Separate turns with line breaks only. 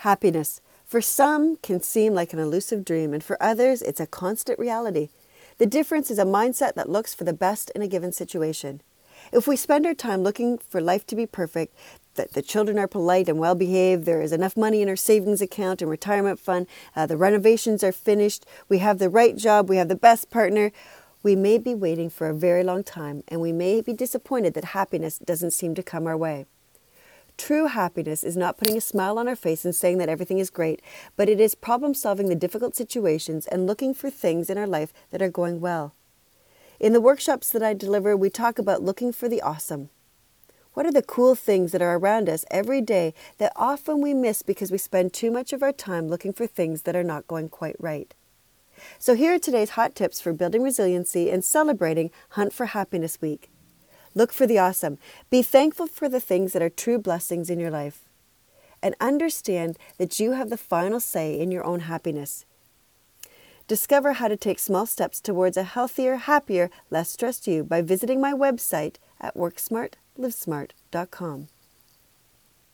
Happiness, for some, can seem like an elusive dream, and for others, it's a constant reality. The difference is a mindset that looks for the best in a given situation. If we spend our time looking for life to be perfect, that the children are polite and well behaved, there is enough money in our savings account and retirement fund, uh, the renovations are finished, we have the right job, we have the best partner, we may be waiting for a very long time and we may be disappointed that happiness doesn't seem to come our way. True happiness is not putting a smile on our face and saying that everything is great, but it is problem solving the difficult situations and looking for things in our life that are going well. In the workshops that I deliver, we talk about looking for the awesome. What are the cool things that are around us every day that often we miss because we spend too much of our time looking for things that are not going quite right? So, here are today's hot tips for building resiliency and celebrating Hunt for Happiness Week. Look for the awesome. Be thankful for the things that are true blessings in your life. And understand that you have the final say in your own happiness. Discover how to take small steps towards a healthier, happier, less stressed you by visiting my website at worksmartlivesmart.com.